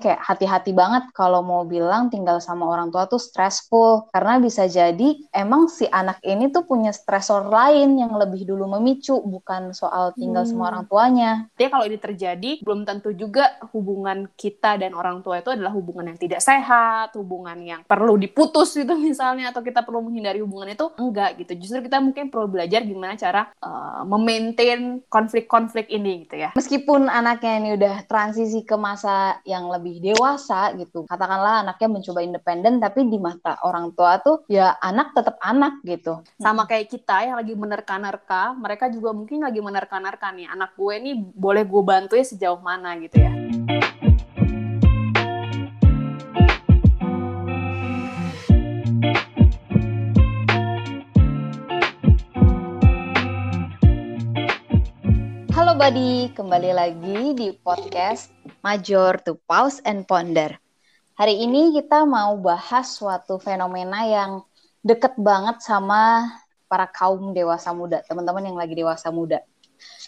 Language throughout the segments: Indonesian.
kayak hati-hati banget kalau mau bilang tinggal sama orang tua tuh stressful karena bisa jadi emang si anak ini tuh punya stresor lain yang lebih dulu memicu bukan soal tinggal hmm. sama orang tuanya. Jadi kalau ini terjadi belum tentu juga hubungan kita dan orang tua itu adalah hubungan yang tidak sehat, hubungan yang perlu diputus gitu misalnya atau kita perlu menghindari hubungan itu enggak gitu. Justru kita mungkin perlu belajar gimana cara uh, memaintain konflik-konflik ini gitu ya. Meskipun anaknya ini udah transisi ke masa yang lebih dewasa gitu. Katakanlah anaknya mencoba independen tapi di mata orang tua tuh ya anak tetap anak gitu. Sama kayak kita yang lagi menerka-nerka, mereka juga mungkin lagi menerka-nerka nih anak gue nih boleh gue bantu ya sejauh mana gitu ya. Halo Buddy, kembali lagi di podcast Major to Pause and Ponder. Hari ini kita mau bahas suatu fenomena yang deket banget sama para kaum dewasa muda, teman-teman yang lagi dewasa muda.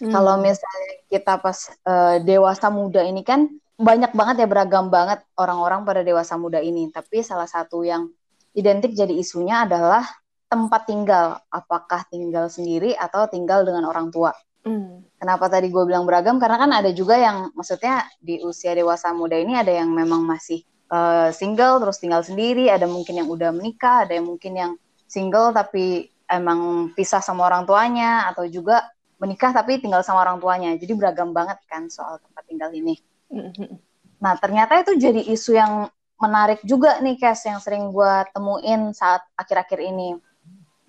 Hmm. Kalau misalnya kita pas uh, dewasa muda ini kan banyak banget ya beragam banget orang-orang pada dewasa muda ini. Tapi salah satu yang identik jadi isunya adalah tempat tinggal. Apakah tinggal sendiri atau tinggal dengan orang tua? Hmm. Kenapa tadi gue bilang beragam? Karena kan ada juga yang maksudnya di usia dewasa muda ini ada yang memang masih uh, single terus tinggal sendiri, ada mungkin yang udah menikah, ada yang mungkin yang single tapi emang pisah sama orang tuanya atau juga menikah tapi tinggal sama orang tuanya. Jadi beragam banget kan soal tempat tinggal ini. Hmm. Nah ternyata itu jadi isu yang menarik juga nih Kes yang sering gue temuin saat akhir-akhir ini.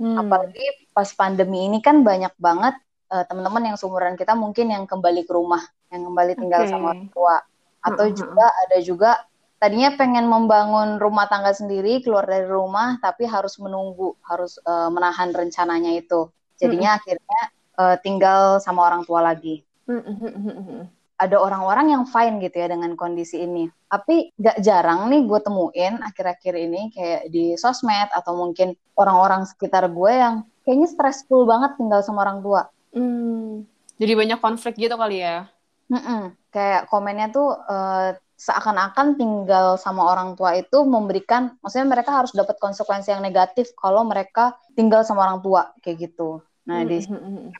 Hmm. Apalagi pas pandemi ini kan banyak banget uh, teman-teman yang seumuran kita mungkin yang kembali ke rumah, yang kembali tinggal okay. sama orang tua, atau uh -huh. juga ada juga tadinya pengen membangun rumah tangga sendiri keluar dari rumah, tapi harus menunggu, harus uh, menahan rencananya itu. Jadinya uh -huh. akhirnya uh, tinggal sama orang tua lagi. Uh -huh. Ada orang-orang yang fine gitu ya dengan kondisi ini. Tapi gak jarang nih gue temuin akhir-akhir ini kayak di sosmed atau mungkin orang-orang sekitar gue yang kayaknya stressful banget tinggal sama orang tua Hmm, jadi banyak konflik gitu kali ya? Mm-mm. Kayak komennya tuh uh, seakan-akan tinggal sama orang tua itu memberikan, maksudnya mereka harus dapat konsekuensi yang negatif kalau mereka tinggal sama orang tua kayak gitu. Nah di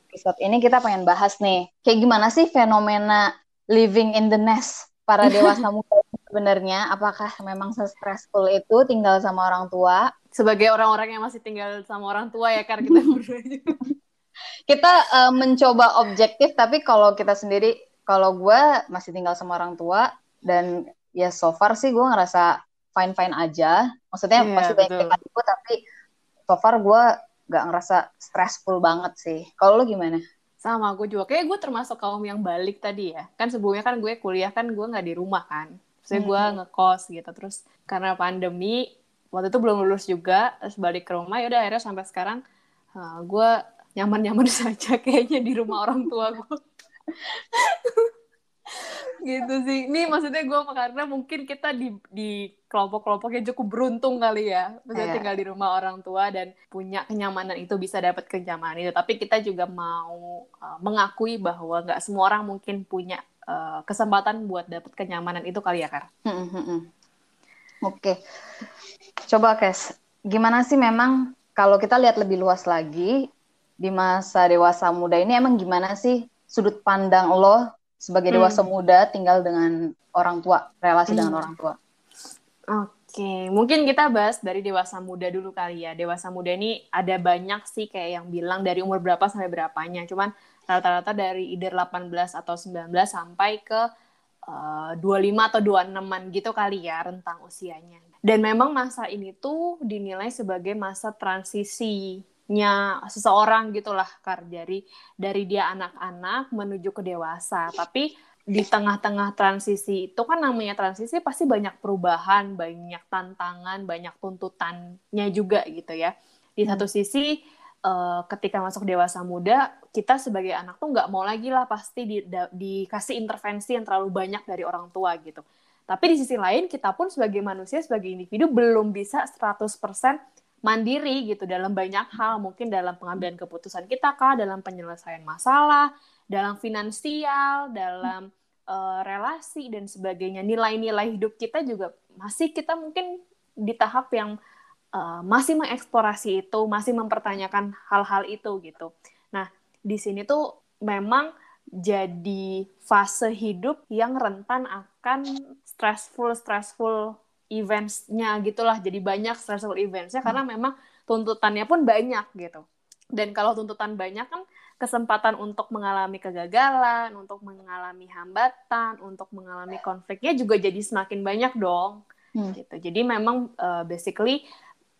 episode ini kita pengen bahas nih, kayak gimana sih fenomena living in the nest para dewasa muda sebenarnya? Apakah memang se-stressful itu tinggal sama orang tua? Sebagai orang-orang yang masih tinggal sama orang tua ya, karena kita berdua kita uh, mencoba objektif tapi kalau kita sendiri kalau gue masih tinggal sama orang tua dan ya so far sih gue ngerasa fine fine aja. Maksudnya yeah, masih banyak tingkatku tapi so far gue gak ngerasa stressful banget sih. Kalau lo gimana? Sama gue juga. Kayak gue termasuk kaum yang balik tadi ya. Kan sebelumnya kan gue kuliah kan gue nggak di rumah kan. Saya hmm. gue ngekos gitu. Terus karena pandemi waktu itu belum lulus juga terus balik ke rumah ya udah akhirnya sampai sekarang uh, gue nyaman-nyaman saja kayaknya di rumah orang tua gue gitu sih ini maksudnya gue karena mungkin kita di di kelompok-kelompoknya cukup beruntung kali ya maksudnya yeah. tinggal di rumah orang tua dan punya kenyamanan itu bisa dapat kenyamanan itu tapi kita juga mau uh, mengakui bahwa nggak semua orang mungkin punya uh, kesempatan buat dapat kenyamanan itu kali ya kar hmm, hmm, hmm. oke okay. coba Kes gimana sih memang kalau kita lihat lebih luas lagi di masa dewasa muda ini emang gimana sih sudut pandang lo sebagai hmm. dewasa muda tinggal dengan orang tua, relasi hmm. dengan orang tua? Oke, mungkin kita bahas dari dewasa muda dulu kali ya. Dewasa muda ini ada banyak sih kayak yang bilang dari umur berapa sampai berapanya. Cuman rata-rata dari either 18 atau 19 sampai ke uh, 25 atau 26-an gitu kali ya rentang usianya. Dan memang masa ini tuh dinilai sebagai masa transisi nya seseorang gitulah kar. Dari dari dia anak-anak menuju ke dewasa. Tapi di tengah-tengah transisi itu kan namanya transisi pasti banyak perubahan banyak tantangan banyak tuntutannya juga gitu ya. Di hmm. satu sisi uh, ketika masuk dewasa muda kita sebagai anak tuh nggak mau lagi lah pasti di, da, dikasih intervensi yang terlalu banyak dari orang tua gitu. Tapi di sisi lain kita pun sebagai manusia sebagai individu belum bisa 100% mandiri gitu dalam banyak hal, mungkin dalam pengambilan keputusan kita kah, dalam penyelesaian masalah, dalam finansial, dalam uh, relasi dan sebagainya. Nilai-nilai hidup kita juga masih kita mungkin di tahap yang uh, masih mengeksplorasi itu masih mempertanyakan hal-hal itu gitu. Nah di sini tuh memang jadi fase hidup yang rentan akan stressful stressful eventsnya gitulah jadi banyak stressful eventsnya hmm. karena memang tuntutannya pun banyak gitu dan kalau tuntutan banyak kan kesempatan untuk mengalami kegagalan, untuk mengalami hambatan, untuk mengalami konfliknya juga jadi semakin banyak dong. Hmm. Gitu. Jadi memang uh, basically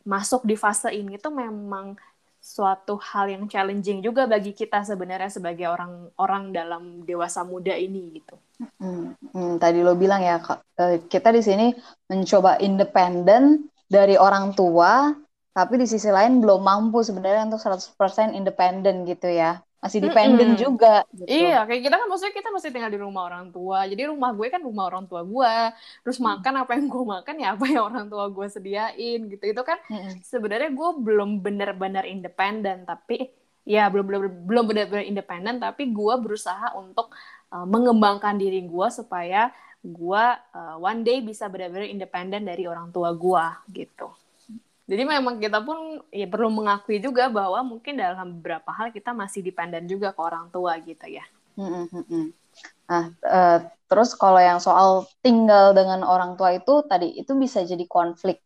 masuk di fase ini tuh memang suatu hal yang challenging juga bagi kita sebenarnya sebagai orang-orang dalam dewasa muda ini gitu. Hmm, hmm, tadi lo bilang ya eh, kita di sini mencoba independen dari orang tua, tapi di sisi lain belum mampu sebenarnya untuk 100% independen gitu ya masih dependen mm -hmm. juga gitu. iya kayak kita kan maksudnya kita masih tinggal di rumah orang tua jadi rumah gue kan rumah orang tua gue terus mm. makan apa yang gue makan ya apa yang orang tua gue sediain gitu itu kan mm -hmm. sebenarnya gue belum benar-benar independen tapi ya belum belum belum benar-benar independen tapi gue berusaha untuk uh, mengembangkan diri gue supaya gue uh, one day bisa benar-benar independen dari orang tua gue gitu jadi memang kita pun ya perlu mengakui juga bahwa mungkin dalam beberapa hal kita masih dependen juga ke orang tua gitu ya. Hmm, hmm, hmm. Nah, uh, terus kalau yang soal tinggal dengan orang tua itu tadi itu bisa jadi konflik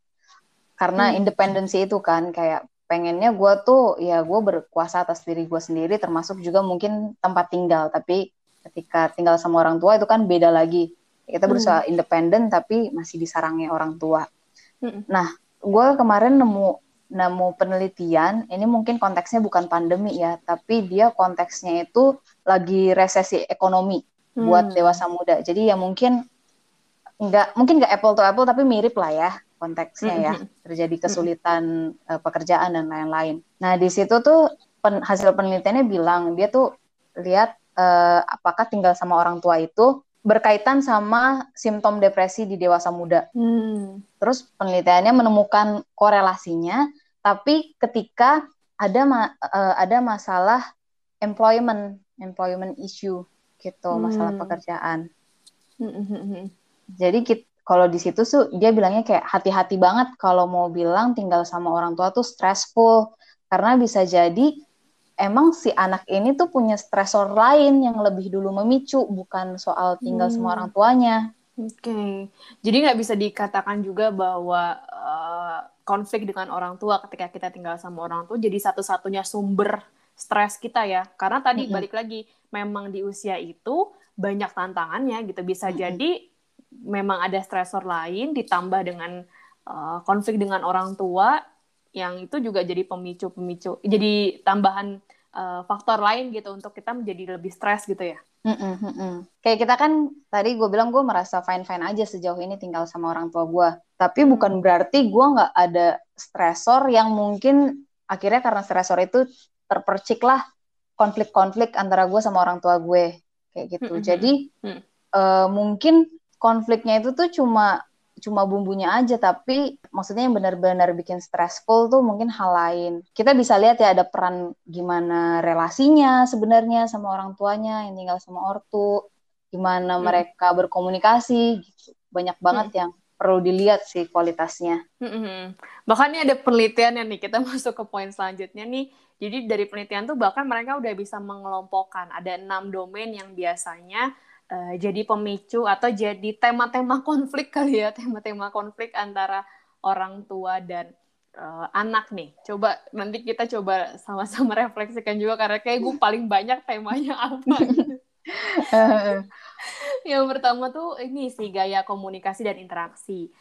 karena hmm. independensi itu kan kayak pengennya gue tuh ya gue berkuasa atas diri gue sendiri termasuk juga mungkin tempat tinggal tapi ketika tinggal sama orang tua itu kan beda lagi kita berusaha hmm. independen tapi masih disarangnya orang tua. Hmm. Nah gue kemarin nemu nemu penelitian ini mungkin konteksnya bukan pandemi ya tapi dia konteksnya itu lagi resesi ekonomi hmm. buat dewasa muda jadi ya mungkin nggak mungkin nggak apple to apple tapi mirip lah ya konteksnya ya hmm. terjadi kesulitan hmm. uh, pekerjaan dan lain-lain nah di situ tuh pen, hasil penelitiannya bilang dia tuh lihat uh, apakah tinggal sama orang tua itu berkaitan sama simptom depresi di dewasa muda. Hmm. Terus penelitiannya menemukan korelasinya, tapi ketika ada ma uh, ada masalah employment employment issue gitu, hmm. masalah pekerjaan. Hmm. hmm, hmm. Jadi kita, kalau di situ tuh dia bilangnya kayak hati-hati banget kalau mau bilang tinggal sama orang tua tuh stressful karena bisa jadi emang si anak ini tuh punya stresor lain yang lebih dulu memicu, bukan soal tinggal hmm. sama orang tuanya. Oke, okay. jadi nggak bisa dikatakan juga bahwa uh, konflik dengan orang tua ketika kita tinggal sama orang tua jadi satu-satunya sumber stres kita ya. Karena tadi -hmm. balik lagi, memang di usia itu banyak tantangannya gitu. Bisa -hmm. jadi memang ada stresor lain ditambah dengan uh, konflik dengan orang tua yang itu juga jadi pemicu-pemicu, jadi tambahan uh, faktor lain gitu untuk kita menjadi lebih stres gitu ya. Mm-mm, mm-mm. Kayak kita kan tadi gue bilang gue merasa fine fine aja sejauh ini tinggal sama orang tua gue. Tapi bukan berarti gue nggak ada stresor yang mungkin akhirnya karena stresor itu terpercik lah konflik-konflik antara gue sama orang tua gue kayak gitu. Mm-hmm. Jadi mm. uh, mungkin konfliknya itu tuh cuma cuma bumbunya aja tapi maksudnya yang benar-benar bikin stressful tuh mungkin hal lain kita bisa lihat ya ada peran gimana relasinya sebenarnya sama orang tuanya yang tinggal sama ortu gimana hmm. mereka berkomunikasi gitu banyak banget hmm. yang perlu dilihat sih kualitasnya. Hmm. Bahkan ini ada penelitian nih kita masuk ke poin selanjutnya nih. Jadi dari penelitian tuh bahkan mereka udah bisa mengelompokkan ada enam domain yang biasanya uh, jadi pemicu atau jadi tema-tema konflik kali ya, tema-tema konflik antara orang tua dan uh, anak nih. Coba nanti kita coba sama-sama refleksikan juga karena kayak gue paling banyak temanya apa. Gitu. yang pertama tuh ini sih gaya komunikasi dan interaksi.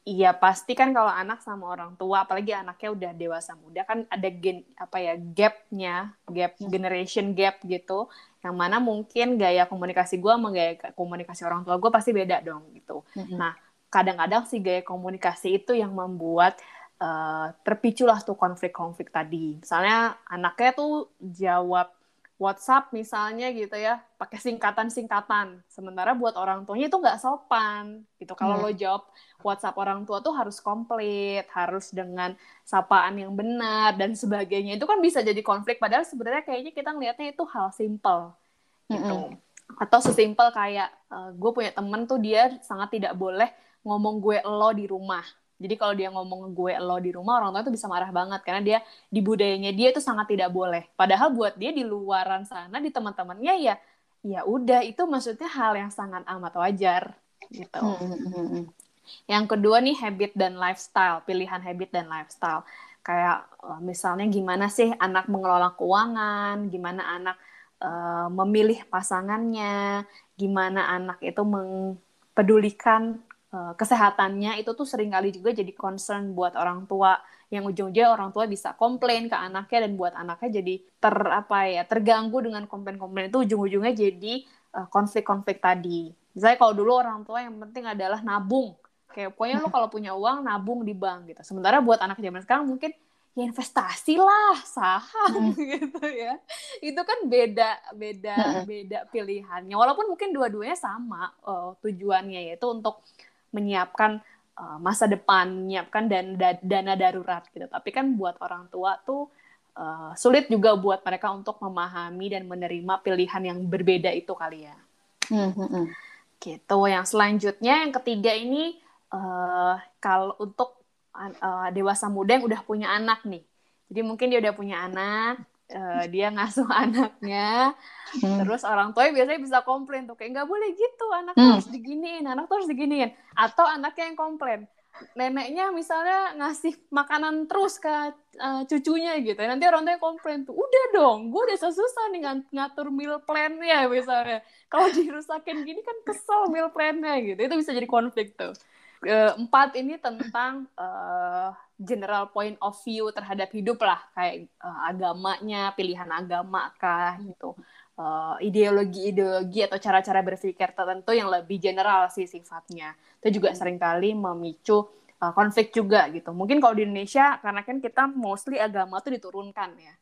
Iya pasti kan kalau anak sama orang tua, apalagi anaknya udah dewasa muda kan ada gen apa ya gapnya, gap hmm. generation gap gitu, yang mana mungkin gaya komunikasi gue sama gaya komunikasi orang tua gue pasti beda dong gitu. Mm-hmm. Nah kadang-kadang sih gaya komunikasi itu yang membuat uh, terpiculah tuh konflik-konflik tadi. Misalnya anaknya tuh jawab WhatsApp misalnya gitu ya, pakai singkatan-singkatan. Sementara buat orang tuanya itu nggak sopan gitu. Kalau hmm. lo jawab WhatsApp orang tua tuh harus komplit, harus dengan sapaan yang benar dan sebagainya. Itu kan bisa jadi konflik. Padahal sebenarnya kayaknya kita ngelihatnya itu hal simple gitu. Hmm. atau sesimpel kayak uh, gue punya temen tuh dia sangat tidak boleh ngomong gue lo di rumah jadi kalau dia ngomong gue lo di rumah orang tua itu bisa marah banget. Karena dia di budayanya dia itu sangat tidak boleh. Padahal buat dia di luaran sana di teman-temannya ya ya udah. Itu maksudnya hal yang sangat amat wajar gitu. Hmm, hmm, hmm, yang kedua nih habit dan lifestyle. Pilihan habit dan lifestyle. Kayak uh, misalnya gimana sih anak mengelola keuangan gimana anak uh, memilih pasangannya gimana anak itu mempedulikan uh, kesehatannya itu tuh sering kali juga jadi concern buat orang tua yang ujung-ujungnya orang tua bisa komplain ke anaknya dan buat anaknya jadi ter apa ya terganggu dengan komplain-komplain itu ujung-ujungnya jadi konflik-konflik uh, tadi. Misalnya kalau dulu orang tua yang penting adalah nabung, kayak pokoknya lo kalau punya uang nabung di bank gitu. Sementara buat anak zaman sekarang mungkin ya investasi lah saham hmm. gitu ya itu kan beda beda hmm. beda pilihannya walaupun mungkin dua-duanya sama uh, tujuannya yaitu untuk menyiapkan uh, masa depan menyiapkan dana dana darurat gitu tapi kan buat orang tua tuh uh, sulit juga buat mereka untuk memahami dan menerima pilihan yang berbeda itu kali ya hmm. hmm gitu yang selanjutnya yang ketiga ini uh, kalau untuk uh, dewasa muda yang udah punya anak nih. Jadi mungkin dia udah punya anak, uh, dia ngasuh anaknya, hmm. terus orang tua biasanya bisa komplain tuh kayak nggak boleh gitu, anak hmm. harus diginiin, anak tuh harus diginiin, atau anaknya yang komplain, neneknya misalnya ngasih makanan terus ke uh, cucunya gitu, nanti orang tua yang komplain tuh, udah dong, gue udah susah nih ng ngatur meal plan-nya misalnya, kalau dirusakin gini kan kesel meal plan-nya gitu, itu bisa jadi konflik tuh empat ini tentang uh, general point of view terhadap hidup lah. Kayak uh, agamanya pilihan agama kah gitu. Uh, ideologi-ideologi atau cara-cara berpikir tertentu yang lebih general sih sifatnya. Itu juga sering kali memicu uh, konflik juga gitu. Mungkin kalau di Indonesia karena kan kita mostly agama tuh diturunkan ya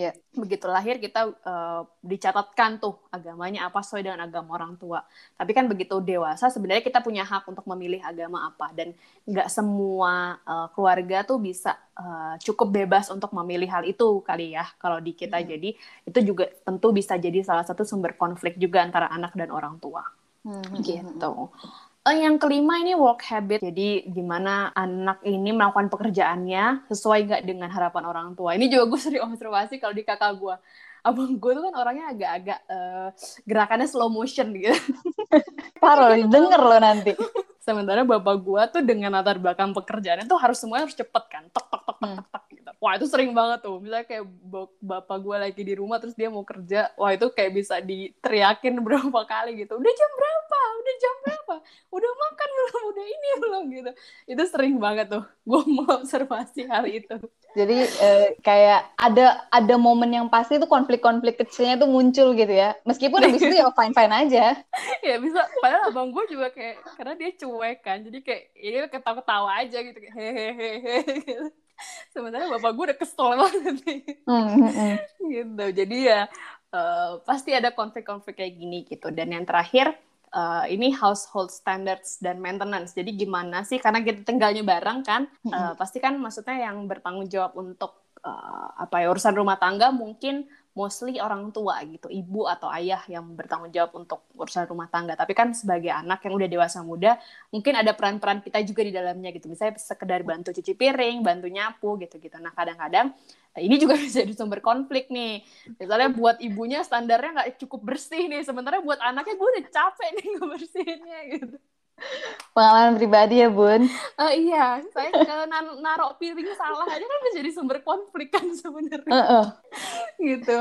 Ya. Begitu lahir kita uh, dicatatkan tuh agamanya apa sesuai dengan agama orang tua. Tapi kan begitu dewasa sebenarnya kita punya hak untuk memilih agama apa dan nggak semua uh, keluarga tuh bisa uh, cukup bebas untuk memilih hal itu kali ya kalau di kita. Hmm. Jadi itu juga tentu bisa jadi salah satu sumber konflik juga antara anak dan orang tua. Hmm. hmm gitu. Uh, yang kelima ini work habit. Jadi gimana anak ini melakukan pekerjaannya sesuai nggak dengan harapan orang tua. Ini juga gue sering observasi kalau di kakak gue. Abang gue tuh kan orangnya agak-agak uh, gerakannya slow motion gitu. Parah, denger lo nanti. Sementara bapak gue tuh dengan latar belakang pekerjaannya tuh harus semuanya harus cepet kan. Tok, tok, tok, tok, hmm. tok, tok gitu. Wah itu sering banget tuh. Misalnya kayak bapak gue lagi di rumah terus dia mau kerja. Wah itu kayak bisa diteriakin berapa kali gitu. Udah jam berapa? Udah jam berapa? Udah makan belum? Udah ini belum gitu. Itu sering banget tuh. Gue mau observasi hal itu. Jadi eh, kayak ada ada momen yang pasti tuh konflik-konflik kecilnya tuh muncul gitu ya. Meskipun habis itu ya fine-fine aja. ya bisa. Padahal abang gue juga kayak karena dia cuek kan. Jadi kayak ini ketawa-ketawa aja gitu kayak hehehe gitu sebenarnya bapak gue udah kesel banget nih mm, -hmm. gitu jadi ya uh, pasti ada konflik-konflik kayak gini gitu dan yang terakhir uh, ini household standards dan maintenance. Jadi gimana sih? Karena kita tinggalnya bareng kan uh, pasti kan maksudnya yang bertanggung jawab untuk uh, apa ya urusan rumah tangga mungkin mostly orang tua gitu, ibu atau ayah yang bertanggung jawab untuk urusan rumah tangga. Tapi kan sebagai anak yang udah dewasa muda, mungkin ada peran-peran kita juga di dalamnya gitu. Misalnya sekedar bantu cuci piring, bantu nyapu gitu-gitu. Nah kadang-kadang eh, ini juga bisa jadi sumber konflik nih. Misalnya buat ibunya standarnya nggak cukup bersih nih, sementara buat anaknya gue udah capek nih ngebersihinnya gitu. Pengalaman pribadi ya, Bun. Uh, iya, saya kalau naruh piring salah aja kan menjadi sumber konflik kan sebenarnya. Uh -uh. gitu.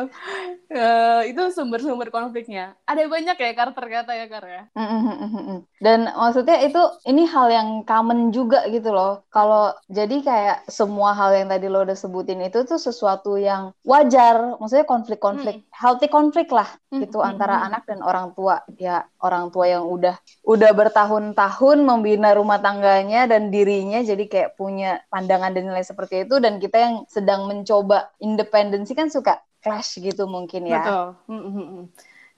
Uh, itu sumber-sumber konfliknya. Ada banyak ya karakter kata ya, Kar ya. Dan maksudnya itu ini hal yang common juga gitu loh. Kalau jadi kayak semua hal yang tadi lo udah sebutin itu tuh sesuatu yang wajar. Maksudnya konflik-konflik, hmm. healthy konflik lah gitu hmm. antara anak dan orang tua. Ya orang tua yang udah udah bertahun tahun membina rumah tangganya dan dirinya jadi kayak punya pandangan dan nilai seperti itu dan kita yang sedang mencoba independensi kan suka clash gitu mungkin ya. Betul.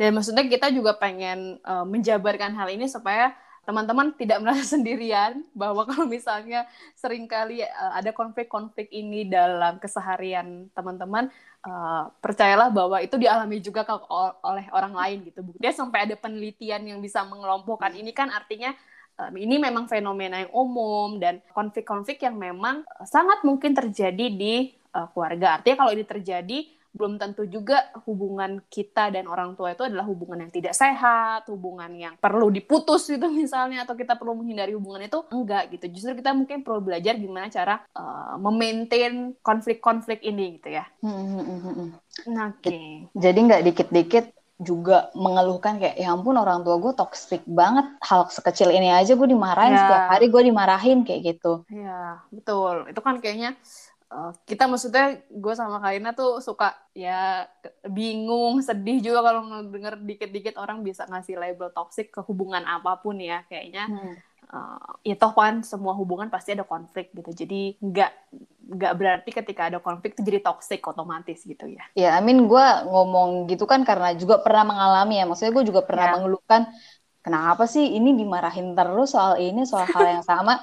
Dan maksudnya kita juga pengen uh, menjabarkan hal ini supaya teman-teman tidak merasa sendirian bahwa kalau misalnya sering kali uh, ada konflik-konflik ini dalam keseharian teman-teman uh, percayalah bahwa itu dialami juga ke, oleh orang lain gitu. Buktinya sampai ada penelitian yang bisa mengelompokkan. Ini kan artinya um, ini memang fenomena yang umum dan konflik-konflik yang memang sangat mungkin terjadi di uh, keluarga. Artinya kalau ini terjadi belum tentu juga hubungan kita dan orang tua itu adalah hubungan yang tidak sehat, hubungan yang perlu diputus gitu misalnya atau kita perlu menghindari hubungan itu enggak gitu. Justru kita mungkin perlu belajar gimana cara uh, memaintain konflik-konflik ini gitu ya. Hmm, hmm, hmm. Nah, Oke. Okay. Jadi nggak dikit-dikit juga mengeluhkan kayak ya ampun orang tua gue toxic banget hal sekecil ini aja gue dimarahin ya. setiap hari gue dimarahin kayak gitu. Iya betul itu kan kayaknya uh, kita maksudnya gue sama Karina tuh suka ya bingung, sedih juga kalau denger dikit-dikit orang bisa ngasih label toxic ke hubungan apa pun ya kayaknya. Hmm. Uh, ya toh kan semua hubungan pasti ada konflik gitu. Jadi nggak nggak berarti ketika ada konflik itu jadi toxic otomatis gitu ya. Ya, I mean gue ngomong gitu kan karena juga pernah mengalami ya. Maksudnya gue juga pernah yeah. mengeluhkan kenapa sih ini dimarahin terus soal ini soal hal yang sama.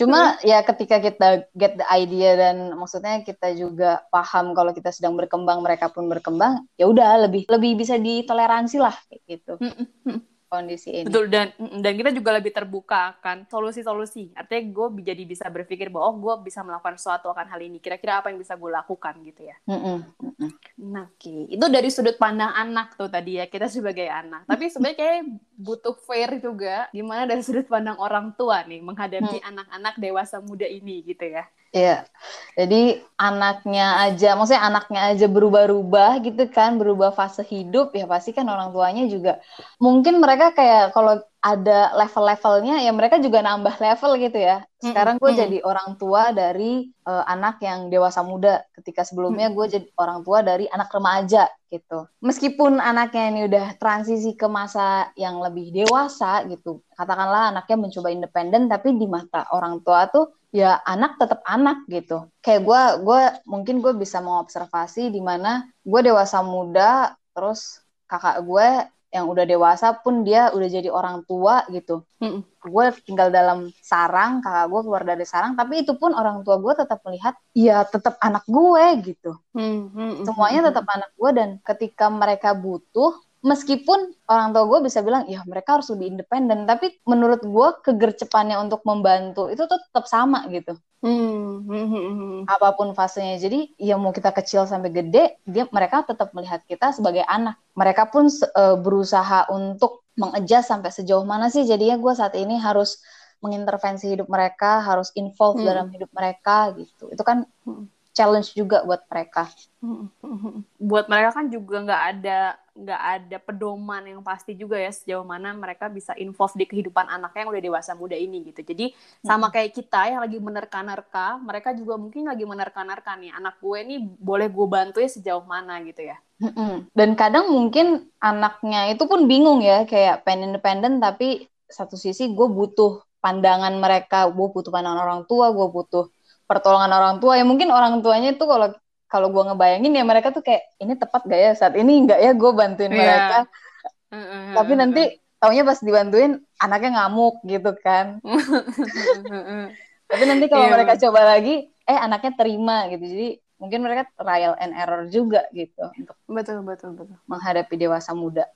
Cuma ya ketika kita get the idea dan maksudnya kita juga paham kalau kita sedang berkembang, mereka pun berkembang, ya udah lebih lebih bisa ditoleransi lah kayak gitu. kondisi ini. Betul dan dan kita juga lebih terbuka akan solusi-solusi. Artinya gue jadi bisa berpikir bahwa oh gue bisa melakukan sesuatu akan hal ini. Kira-kira apa yang bisa gue lakukan gitu ya. Mm -mm. Nah, oke. Okay. Itu dari sudut pandang anak tuh tadi ya kita sebagai anak. Tapi sebenarnya kayak butuh fair juga gimana dari sudut pandang orang tua nih menghadapi mm. anak-anak mm. dewasa muda ini gitu ya. Iya. Jadi anaknya aja, maksudnya anaknya aja berubah-ubah gitu kan, berubah fase hidup ya pasti kan orang tuanya juga mungkin mereka kayak kalau ada level-levelnya ya mereka juga nambah level gitu ya. Sekarang gue hmm. jadi orang tua dari uh, anak yang dewasa muda, ketika sebelumnya gue jadi orang tua dari anak remaja gitu. Meskipun anaknya ini udah transisi ke masa yang lebih dewasa gitu, katakanlah anaknya mencoba independen, tapi di mata orang tua tuh ya anak tetap anak gitu. Kayak gue, gue mungkin gue bisa mengobservasi di mana gue dewasa muda, terus kakak gue yang udah dewasa pun dia udah jadi orang tua gitu. Mm Gue tinggal dalam sarang, kakak gue keluar dari sarang, tapi itu pun orang tua gue tetap melihat, ya tetap anak gue gitu. Mm Semuanya tetap anak gue dan ketika mereka butuh, meskipun orang tua gue bisa bilang ya mereka harus lebih independen. Tapi menurut gue kegercepannya untuk membantu itu tuh tetap sama gitu. Hmm, hmm, hmm, hmm. apa pun fasenya. Jadi ya mau kita kecil sampai gede dia mereka tetap melihat kita sebagai anak. Mereka pun uh, berusaha untuk mengejas sampai sejauh mana sih jadinya gue saat ini harus mengintervensi hidup mereka harus involve hmm. dalam hidup mereka gitu. Itu kan hmm challenge juga buat mereka. Buat mereka kan juga nggak ada nggak ada pedoman yang pasti juga ya sejauh mana mereka bisa involve di kehidupan anaknya yang udah dewasa muda ini gitu. Jadi sama kayak kita yang lagi menerka-nerka, mereka juga mungkin lagi menerka-nerka nih anak gue ini boleh gue bantu ya sejauh mana gitu ya. Dan kadang mungkin anaknya itu pun bingung ya kayak pengen independen tapi satu sisi gue butuh pandangan mereka, gue butuh pandangan orang tua, gue butuh pertolongan orang tua ya mungkin orang tuanya itu kalau kalau gue ngebayangin ya mereka tuh kayak ini tepat gak ya? Saat ini enggak ya gue bantuin yeah. mereka. Uh, tapi nanti taunya pas dibantuin anaknya ngamuk gitu kan. Tapi nanti kalau yeah. mereka coba lagi eh anaknya terima gitu. Jadi mungkin mereka trial and error juga gitu untuk betul betul betul. menghadapi dewasa muda.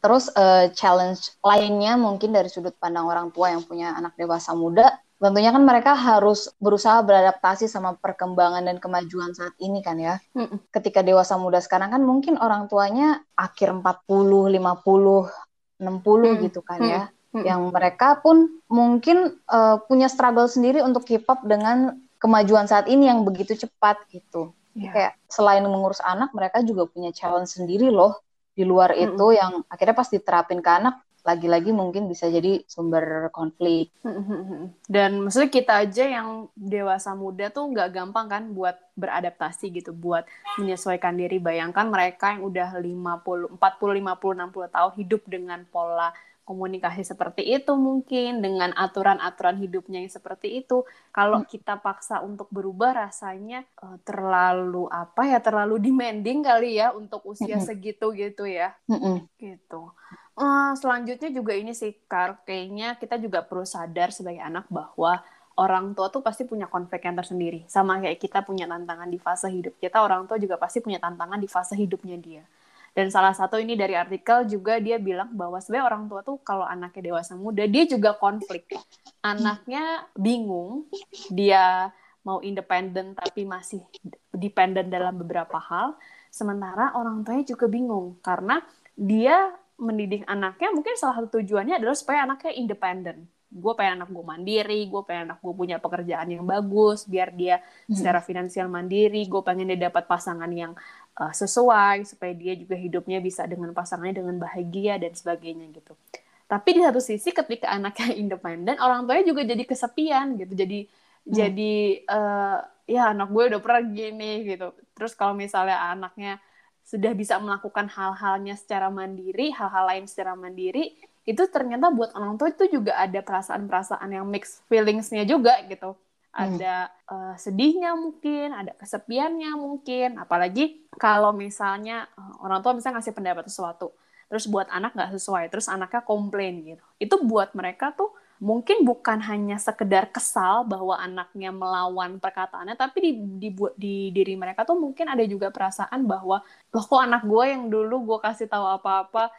Terus uh, challenge lainnya mungkin dari sudut pandang orang tua yang punya anak dewasa muda tentunya kan mereka harus berusaha beradaptasi sama perkembangan dan kemajuan saat ini kan ya. Mm Ketika dewasa muda sekarang kan mungkin orang tuanya akhir 40, 50, 60 mm gitu kan ya. Mm Yang mereka pun mungkin uh, punya struggle sendiri untuk keep up dengan kemajuan saat ini yang begitu cepat gitu. Yeah. Kayak selain mengurus anak, mereka juga punya challenge sendiri loh di luar mm itu yang akhirnya pas diterapin ke anak lagi-lagi mungkin bisa jadi sumber konflik. Dan maksudnya kita aja yang dewasa muda tuh nggak gampang kan buat beradaptasi gitu, buat menyesuaikan diri. Bayangkan mereka yang udah 50, 40, 50, 60 tahun hidup dengan pola komunikasi seperti itu mungkin dengan aturan-aturan hidupnya yang seperti itu kalau hmm. kita paksa untuk berubah rasanya uh, terlalu apa ya terlalu demanding kali ya untuk usia hmm. segitu gitu ya hmm. gitu Uh, selanjutnya juga ini sih, Kar. Kayaknya kita juga perlu sadar sebagai anak bahwa orang tua tuh pasti punya konflik yang tersendiri. Sama kayak kita punya tantangan di fase hidup kita, orang tua juga pasti punya tantangan di fase hidupnya dia. Dan salah satu ini dari artikel juga dia bilang bahwa sebenarnya orang tua tuh kalau anaknya dewasa muda, dia juga konflik. Anaknya bingung, dia mau independen tapi masih dependent dalam beberapa hal. Sementara orang tuanya juga bingung karena dia mendidik anaknya mungkin salah satu tujuannya adalah supaya anaknya independen gue pengen anak gue mandiri gue pengen anak gue punya pekerjaan yang bagus biar dia hmm. secara finansial mandiri gue pengen dia dapat pasangan yang uh, sesuai supaya dia juga hidupnya bisa dengan pasangannya dengan bahagia dan sebagainya gitu tapi di satu sisi ketika anaknya independen orang tuanya juga jadi kesepian gitu jadi hmm. jadi uh, ya anak gue udah pergi nih gitu terus kalau misalnya anaknya sudah bisa melakukan hal-halnya secara mandiri, hal-hal lain secara mandiri, itu ternyata buat orang tua itu juga ada perasaan-perasaan yang mix feelingsnya juga gitu. Ada hmm. uh, sedihnya mungkin, ada kesepiannya mungkin, apalagi kalau misalnya uh, orang tua misalnya ngasih pendapat sesuatu, terus buat anak nggak sesuai, terus anaknya komplain gitu. Itu buat mereka tuh mungkin bukan hanya sekedar kesal bahwa anaknya melawan perkataannya, tapi di, di, di diri mereka tuh mungkin ada juga perasaan bahwa loh kok anak gue yang dulu gue kasih tahu apa-apa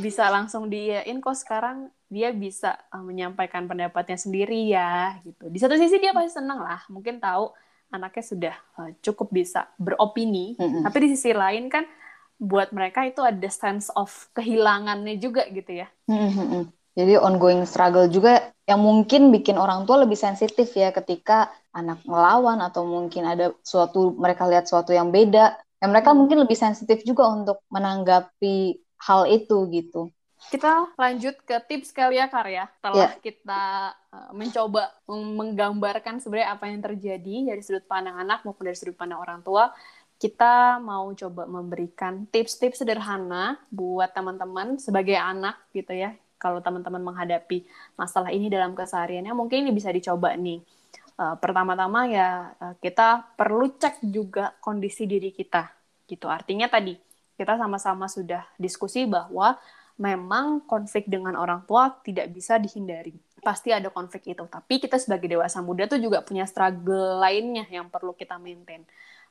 bisa langsung diin kok sekarang dia bisa uh, menyampaikan pendapatnya sendiri ya gitu. Di satu sisi dia pasti seneng lah, mungkin tahu anaknya sudah uh, cukup bisa beropini, mm -hmm. tapi di sisi lain kan buat mereka itu ada sense of kehilangannya juga gitu ya. Mm -hmm jadi ongoing struggle juga yang mungkin bikin orang tua lebih sensitif ya ketika anak melawan atau mungkin ada suatu mereka lihat suatu yang beda. Ya mereka mungkin lebih sensitif juga untuk menanggapi hal itu gitu. Kita lanjut ke tips kali ya Karya. Setelah yeah. kita uh, mencoba menggambarkan sebenarnya apa yang terjadi dari sudut pandang anak maupun dari sudut pandang orang tua, kita mau coba memberikan tips-tips sederhana buat teman-teman sebagai anak gitu ya kalau teman-teman menghadapi masalah ini dalam kesehariannya mungkin ini bisa dicoba nih. Uh, pertama-tama ya uh, kita perlu cek juga kondisi diri kita gitu. Artinya tadi kita sama-sama sudah diskusi bahwa memang konflik dengan orang tua tidak bisa dihindari. Pasti ada konflik itu, tapi kita sebagai dewasa muda tuh juga punya struggle lainnya yang perlu kita maintain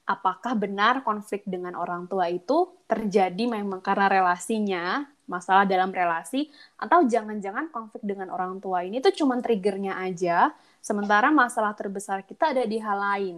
apakah benar konflik dengan orang tua itu terjadi memang karena relasinya masalah dalam relasi atau jangan-jangan konflik dengan orang tua ini tuh cuma triggernya aja sementara masalah terbesar kita ada di hal lain.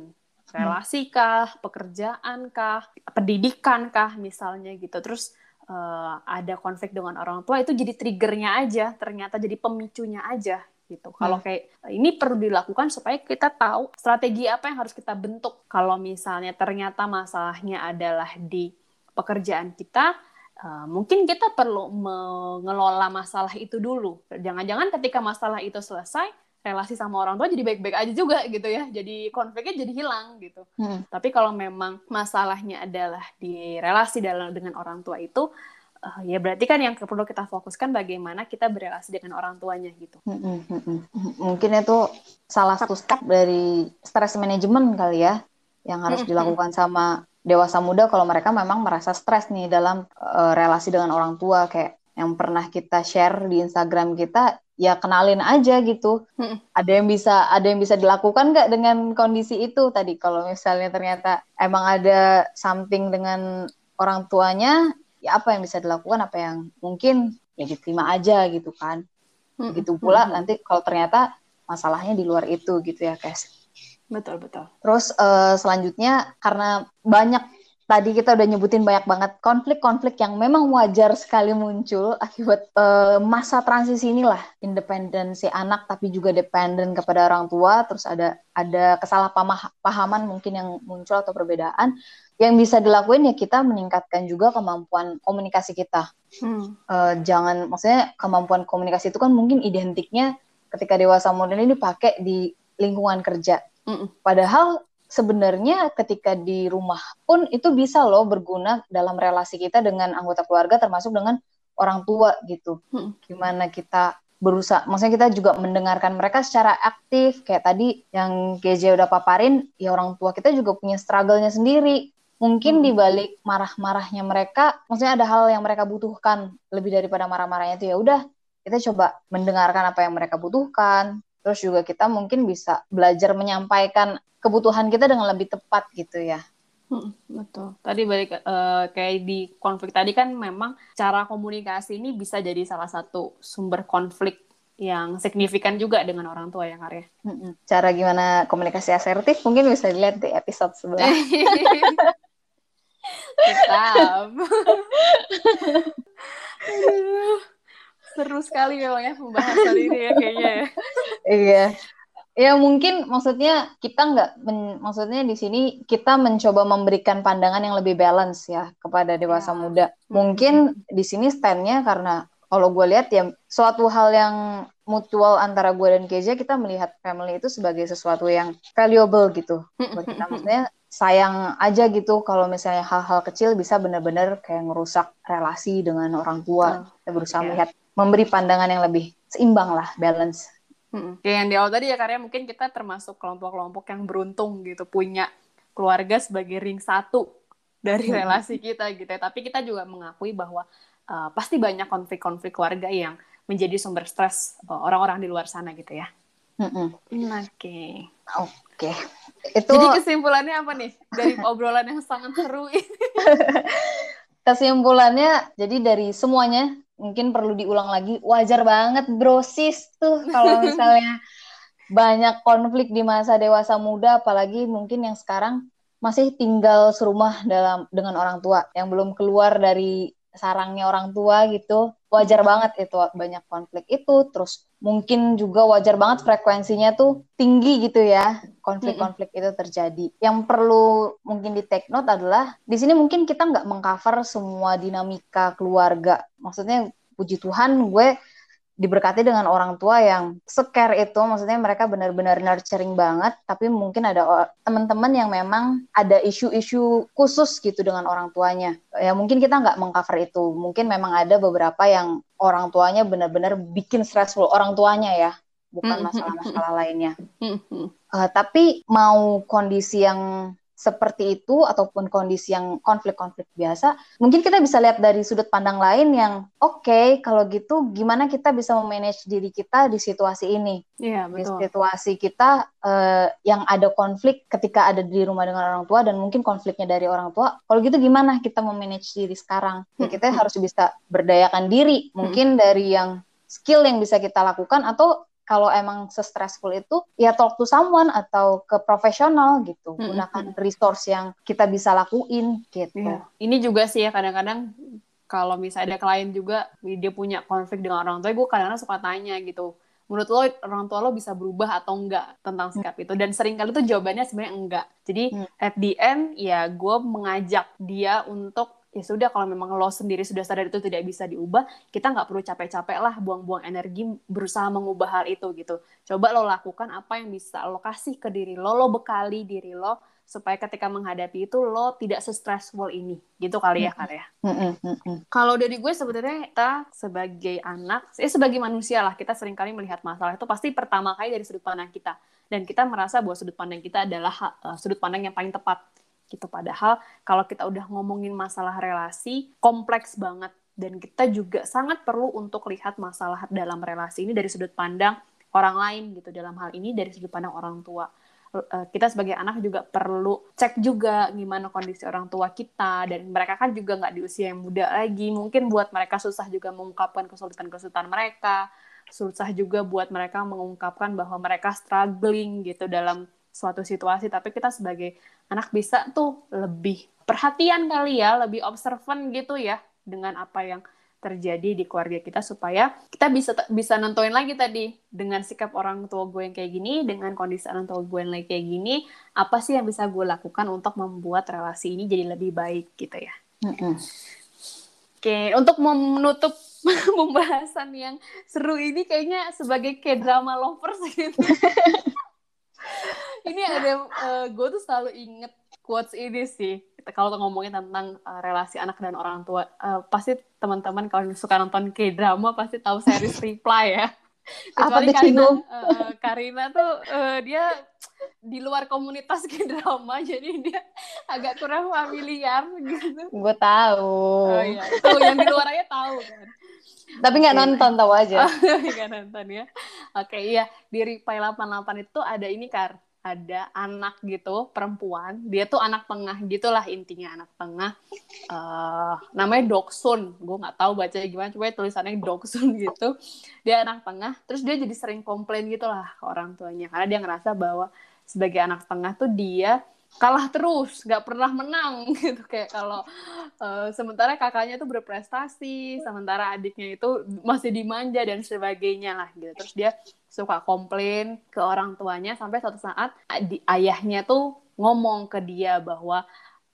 Relasi kah pekerjaan kah pendidikan kah misalnya gitu. Terus uh, ada konflik dengan orang tua itu jadi triggernya aja ternyata jadi pemicunya aja gitu. Kalau kayak ini perlu dilakukan supaya kita tahu strategi apa yang harus kita bentuk. Kalau misalnya ternyata masalahnya adalah di pekerjaan kita, uh, mungkin kita perlu mengelola masalah itu dulu. Jangan-jangan ketika masalah itu selesai, relasi sama orang tua jadi baik-baik aja juga gitu ya. Jadi konfliknya jadi hilang gitu. Hmm. Tapi kalau memang masalahnya adalah di relasi dalam dengan orang tua itu, uh, ya berarti kan yang perlu kita fokuskan bagaimana kita berrelasi dengan orang tuanya gitu. Hmm, hmm, hmm, Mungkin itu salah satu step dari stress management kali ya, yang harus dilakukan sama dewasa muda kalau mereka memang merasa stres nih dalam uh, relasi dengan orang tua kayak yang pernah kita share di Instagram kita ya kenalin aja gitu. Hmm. Ada yang bisa ada yang bisa dilakukan nggak dengan kondisi itu tadi kalau misalnya ternyata emang ada something dengan orang tuanya ya apa yang bisa dilakukan apa yang mungkin ya diterima aja gitu kan. Hmm. Gitu pula hmm. nanti kalau ternyata masalahnya di luar itu gitu ya, Kes. Betul, betul. Terus uh, selanjutnya karena banyak tadi kita udah nyebutin banyak banget konflik-konflik yang memang wajar sekali muncul akibat uh, masa transisi inilah. Independensi anak tapi juga dependen kepada orang tua. Terus ada ada kesalahpahaman mungkin yang muncul atau perbedaan. Yang bisa dilakuin ya kita meningkatkan juga kemampuan komunikasi kita. Hmm. uh, jangan maksudnya kemampuan komunikasi itu kan mungkin identiknya ketika dewasa modern ini dipakai di lingkungan kerja. Mm-mm. Padahal sebenarnya ketika di rumah pun itu bisa loh berguna dalam relasi kita dengan anggota keluarga termasuk dengan orang tua gitu. Mm. Gimana kita berusaha, maksudnya kita juga mendengarkan mereka secara aktif kayak tadi yang GJ udah paparin, ya orang tua kita juga punya struggle-nya sendiri mungkin hmm. di balik marah-marahnya mereka maksudnya ada hal yang mereka butuhkan lebih daripada marah-marahnya itu ya udah kita coba mendengarkan apa yang mereka butuhkan terus juga kita mungkin bisa belajar menyampaikan kebutuhan kita dengan lebih tepat gitu ya Hmm, betul. Tadi balik uh, kayak di konflik tadi kan memang cara komunikasi ini bisa jadi salah satu sumber konflik yang signifikan juga dengan orang tua ya Karya. Cara gimana komunikasi asertif mungkin bisa dilihat di episode sebelah. Tetap. Seru sekali memang ya pembahasan ini ya kayaknya ya. Iya. Ya mungkin maksudnya kita nggak, maksudnya di sini kita mencoba memberikan pandangan yang lebih balance ya kepada dewasa ya. muda. Mungkin di sini standnya karena kalau gue lihat ya suatu hal yang mutual antara gue dan Keja kita melihat family itu sebagai sesuatu yang valuable gitu buat kita. Maksudnya sayang aja gitu kalau misalnya hal-hal kecil bisa benar-benar kayak ngerusak relasi dengan orang tua. Kita berusaha yeah. melihat memberi pandangan yang lebih seimbang lah, balance. Hmm. Kayak yang di awal tadi ya karena mungkin kita termasuk kelompok-kelompok yang beruntung gitu punya keluarga sebagai ring satu dari hmm. relasi kita gitu ya. Tapi kita juga mengakui bahwa uh, pasti banyak konflik-konflik keluarga yang menjadi sumber stres uh, orang-orang di luar sana gitu ya. Oke. Oke. Itu Jadi kesimpulannya apa nih dari obrolan yang sangat seru ini? kesimpulannya jadi dari semuanya mungkin perlu diulang lagi wajar banget brosis tuh kalau misalnya banyak konflik di masa dewasa muda apalagi mungkin yang sekarang masih tinggal serumah dalam dengan orang tua yang belum keluar dari sarangnya orang tua gitu wajar banget itu banyak konflik itu. Terus mungkin juga wajar banget frekuensinya tuh tinggi gitu ya konflik-konflik itu terjadi. Yang perlu mungkin di take note adalah di sini mungkin kita nggak mengcover semua dinamika keluarga. Maksudnya puji Tuhan gue diberkati dengan orang tua yang scare itu. Maksudnya mereka benar-benar nurturing banget tapi mungkin ada teman-teman yang memang ada isu-isu khusus gitu dengan orang tuanya. Ya mungkin kita nggak mengcover itu. Mungkin memang ada beberapa yang orang tuanya benar-benar bikin stressful orang tuanya ya bukan hmm, hmm, masalah-masalah lainnya. Uh, tapi mau kondisi yang seperti itu ataupun kondisi yang konflik-konflik biasa, mungkin kita bisa lihat dari sudut pandang lain yang oke okay, kalau gitu gimana kita bisa memanage diri kita di situasi ini. Iya, betul. Di situasi kita uh, yang ada konflik ketika ada di rumah dengan orang tua dan mungkin konfliknya dari orang tua. Kalau gitu gimana kita memanage diri sekarang? Ya kita hmm. harus bisa berdayakan diri. Mungkin hmm. dari yang skill yang bisa kita lakukan atau kalau emang se-stressful itu ya talk to someone atau ke profesional gitu mm -hmm. gunakan resource yang kita bisa lakuin gitu yeah. ini juga sih ya kadang-kadang kalau misalnya ada klien juga dia punya konflik dengan orang tua gue kadang-kadang suka tanya gitu menurut lo orang tua lo bisa berubah atau enggak tentang sikap hmm. itu dan sering kali tuh jawabannya sebenarnya enggak jadi hmm. at the end ya gue mengajak dia untuk ya sudah kalau memang lo sendiri sudah sadar itu tidak bisa diubah kita nggak perlu capek-capek lah buang-buang energi berusaha mengubah hal itu gitu. Coba lo lakukan apa yang bisa lo kasih ke diri lo lo bekali diri lo supaya ketika menghadapi itu lo tidak se-stressful ini. Gitu kali ya kali ya? Kalau dari gue sebenarnya kita sebagai anak ya sebagai manusia lah kita sering kali melihat masalah itu pasti pertama kali dari sudut pandang kita. Dan kita merasa bahwa sudut pandang kita adalah uh, sudut pandang yang paling tepat gitu. Padahal kalau kita udah ngomongin masalah relasi kompleks banget. Dan kita juga sangat perlu untuk lihat masalah dalam relasi ini dari sudut pandang orang lain gitu. Dalam hal ini dari sudut pandang orang tua. Eh, kita sebagai anak juga perlu cek juga gimana kondisi orang tua kita. Dan mereka kan juga nggak di usia yang muda lagi. Mungkin buat mereka susah juga mengungkapkan kesulitan-kesulitan mereka. Susah juga buat mereka mengungkapkan bahwa mereka struggling gitu dalam suatu situasi tapi kita sebagai anak bisa tuh lebih perhatian kali ya lebih observan gitu ya dengan apa yang terjadi di keluarga kita supaya kita bisa bisa nentuin lagi tadi dengan sikap orang tua gue yang kayak gini dengan kondisi orang tua gue yang lagi kayak gini apa sih yang bisa gue lakukan untuk membuat relasi ini jadi lebih baik gitu ya mm -hmm. oke untuk menutup pembahasan yang seru ini kayaknya sebagai kayak drama lovers gitu ini ada uh, gue tuh selalu inget quotes ini sih kalau ngomongin tentang uh, relasi anak dan orang tua uh, pasti teman-teman kalau suka nonton k drama pasti tahu series Reply ya kecuali Apa Karina uh, Karina tuh uh, dia di luar komunitas ke drama jadi dia agak kurang familiar gitu. Gue tahu. Oh iya, itu yang di luar aja tahu kan. Tapi nggak nonton tahu aja. Nggak nonton ya. Oke iya di Reply 88 itu ada ini kar ada anak gitu perempuan dia tuh anak tengah gitulah intinya anak tengah uh, namanya Doksun. Gue nggak tahu baca gimana coba tulisannya Doksun gitu. Dia anak tengah terus dia jadi sering komplain gitulah ke orang tuanya. Karena dia ngerasa bahwa sebagai anak tengah tuh dia kalah terus nggak pernah menang gitu. Kayak kalau uh, sementara kakaknya tuh berprestasi sementara adiknya itu masih dimanja dan sebagainya lah gitu. Terus dia suka komplain ke orang tuanya sampai suatu saat di, ayahnya tuh ngomong ke dia bahwa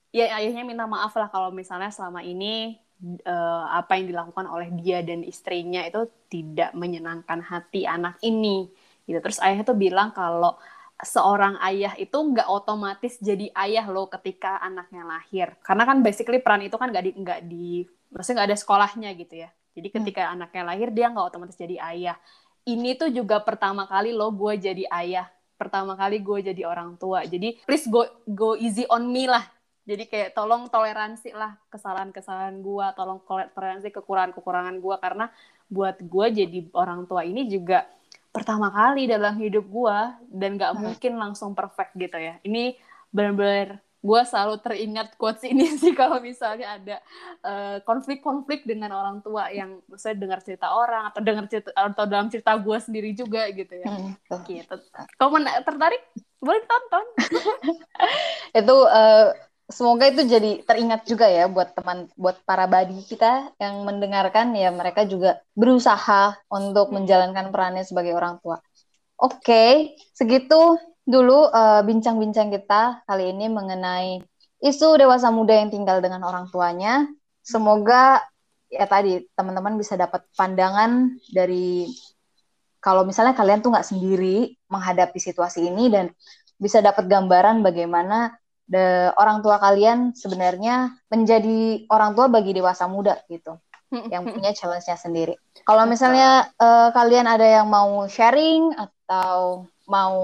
ya ayahnya minta maaf lah kalau misalnya selama ini uh, apa yang dilakukan oleh dia dan istrinya itu tidak menyenangkan hati anak ini gitu. Terus ayahnya tuh bilang kalau seorang ayah itu nggak otomatis jadi ayah loh ketika anaknya lahir. Karena kan basically peran itu kan nggak di nggak di maksudnya nggak ada sekolahnya gitu ya. Jadi hmm. ketika hmm. anaknya lahir dia nggak otomatis jadi ayah. Ini tuh juga pertama kali lo gue jadi ayah. Pertama kali gue jadi orang tua. Jadi please go go easy on me lah. Jadi kayak tolong toleransi lah kesalahan-kesalahan gue tolong toleransi kekurangan-kekurangan gue karena buat gue jadi orang tua ini juga pertama kali dalam hidup gue dan gak hmm. mungkin langsung perfect gitu ya. Ini benar-benar gue selalu teringat quotes ini sih kalau misalnya ada eh, konflik-konflik uh, dengan orang tua yang misalnya dengar cerita orang atau dengar cerita atau dalam cerita gue sendiri juga gitu ya. Hmm. gitu. Kalau tertarik? Boleh tonton itu uh, semoga itu jadi teringat juga ya buat teman buat para badi kita yang mendengarkan ya mereka juga berusaha untuk menjalankan perannya sebagai orang tua. Oke, okay, segitu dulu eh, bincang-bincang uh, kita kali ini mengenai isu dewasa muda yang tinggal dengan orang tuanya. Semoga ya tadi teman-teman bisa dapat pandangan dari kalau misalnya kalian tuh nggak sendiri menghadapi situasi ini dan bisa dapat gambaran bagaimana de, orang tua kalian sebenarnya menjadi orang tua bagi dewasa muda gitu yang punya challenge-nya sendiri. Kalau misalnya uh, kalian ada yang mau sharing atau mau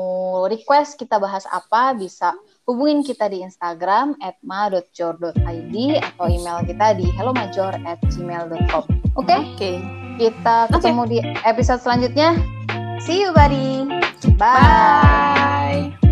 request kita bahas apa, bisa hubungin kita di Instagram at ma.jor.id atau email kita di hellomajor@gmail.com. Oke? Okay? Oke. Okay. Kita ketemu okay. di episode selanjutnya. See you, buddy. Bye. Bye.